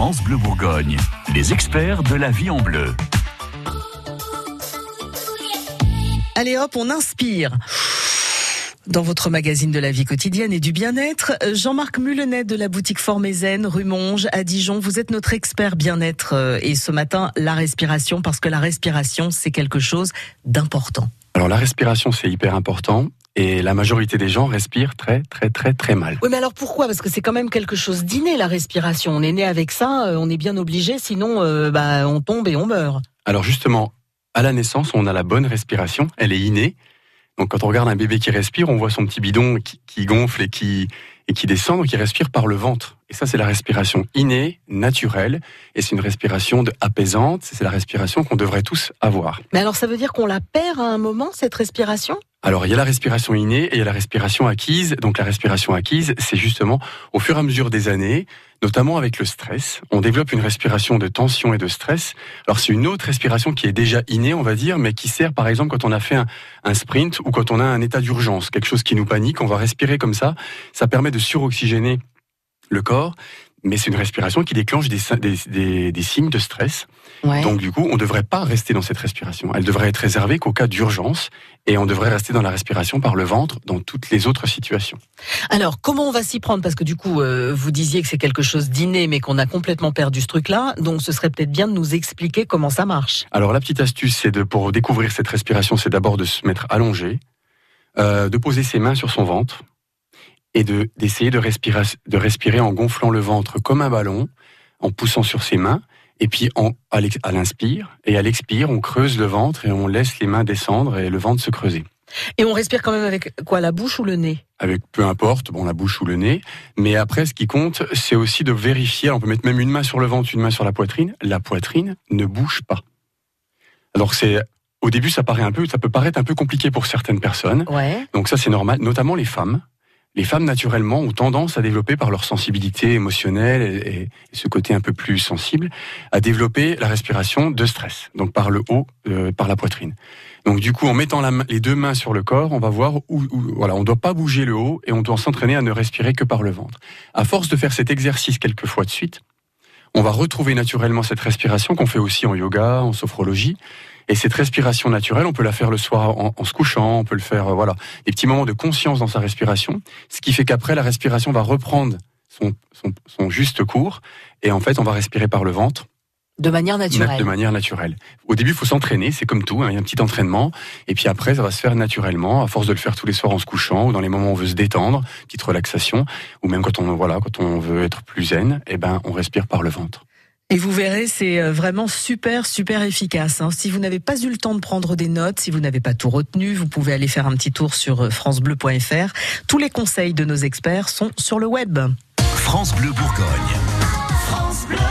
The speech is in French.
France Bleu Bourgogne, les experts de la vie en bleu. Allez hop, on inspire. Dans votre magazine de la vie quotidienne et du bien-être, Jean-Marc Mulenet de la boutique Formézen, rue Monge, à Dijon, vous êtes notre expert bien-être euh, et ce matin, la respiration, parce que la respiration, c'est quelque chose d'important. Alors la respiration, c'est hyper important. Et la majorité des gens respirent très, très, très, très mal. Oui, mais alors pourquoi? Parce que c'est quand même quelque chose d'inné, la respiration. On est né avec ça, euh, on est bien obligé, sinon euh, bah, on tombe et on meurt. Alors justement, à la naissance, on a la bonne respiration, elle est innée. Donc quand on regarde un bébé qui respire, on voit son petit bidon qui, gonfle et qui, et qui descend, donc il respire par le ventre. Et ça, c'est la respiration innée, naturelle, et c'est une respiration de apaisante, c'est la respiration qu'on devrait tous avoir. Mais alors ça veut dire qu'on la perd à un moment, cette respiration? Alors, il y a la respiration innée et il y a la respiration acquise. Donc, la respiration acquise, c'est justement au fur et à mesure des années, notamment avec le stress, on développe une respiration de tension et de stress. Alors, c'est une autre respiration qui est déjà innée, on va dire, mais qui sert, par exemple, quand on a fait un, sprint ou quand on a un état d'urgence, quelque chose qui nous panique, on va respirer comme ça. Ça permet de suroxygéner le corps mais c'est une respiration qui déclenche des, des, des, signes de stress. Donc du coup, on ne devrait pas rester dans cette respiration. Elle devrait être réservée qu'au cas d'urgence, et on devrait rester dans la respiration par le ventre dans toutes les autres situations. Alors, comment on va s'y prendre? Parce que du coup, euh, vous disiez que c'est quelque chose d'inné, mais qu'on a complètement perdu ce truc-là. Donc, ce serait peut-être bien de nous expliquer comment ça marche. Alors, la petite astuce, c'est de pour découvrir cette respiration, c'est d'abord de se mettre allongé, euh, de poser ses mains sur son ventre et de d'essayer de respirer, de respirer en gonflant le ventre comme un ballon, en poussant sur ses mains. Et puis en, à l'inspire et à l'expire, on creuse le ventre et on laisse les mains descendre et le ventre se creuser. Et on respire quand même avec quoi, la bouche ou le nez? Avec peu importe, bon la bouche ou le nez. Mais après, ce qui compte, c'est aussi de vérifier. On peut mettre même une main sur le ventre, une main sur la poitrine. La poitrine ne bouge pas. Alors c'est au début, ça paraît un peu, ça peut paraître un peu compliqué pour certaines personnes. Ouais. Donc ça, c'est normal, notamment les femmes les femmes naturellement ont tendance à développer par leur sensibilité émotionnelle et, ce côté un peu plus sensible, à développer la respiration de stress, donc par le haut, euh, par la poitrine. Donc du coup, en mettant les deux mains sur le corps, on va voir où, voilà, on ne doit pas bouger le haut et on doit s'entraîner à ne respirer que par le ventre. À force de faire cet exercice quelques fois de suite, on va retrouver naturellement cette respiration qu'on fait aussi en yoga, en sophrologie, et cette respiration naturelle, on peut la faire le soir en, se couchant, on peut le faire, euh, voilà, des petits moments de conscience dans sa respiration, ce qui fait qu'après, la respiration va reprendre son, son, juste cours, et en fait, on va respirer par le ventre. De manière naturelle. De manière naturelle. Au début, il faut s'entraîner, c'est comme tout, hein, il y a un petit entraînement, et puis après, ça va se faire naturellement, à force de le faire tous les soirs en se couchant, ou dans les moments où on veut se détendre, petite relaxation, ou même quand on, voilà, quand on veut être plus zen, eh ben, on respire par le ventre. Et vous verrez, c'est euh, vraiment super, super efficace. Hein. Si vous n'avez pas eu le temps de prendre des notes, si vous n'avez pas tout retenu, vous pouvez aller faire un petit tour sur euh, francebleu.fr. Tous les conseils de nos experts sont sur le web. France Bleu Bourgogne. France Bleu.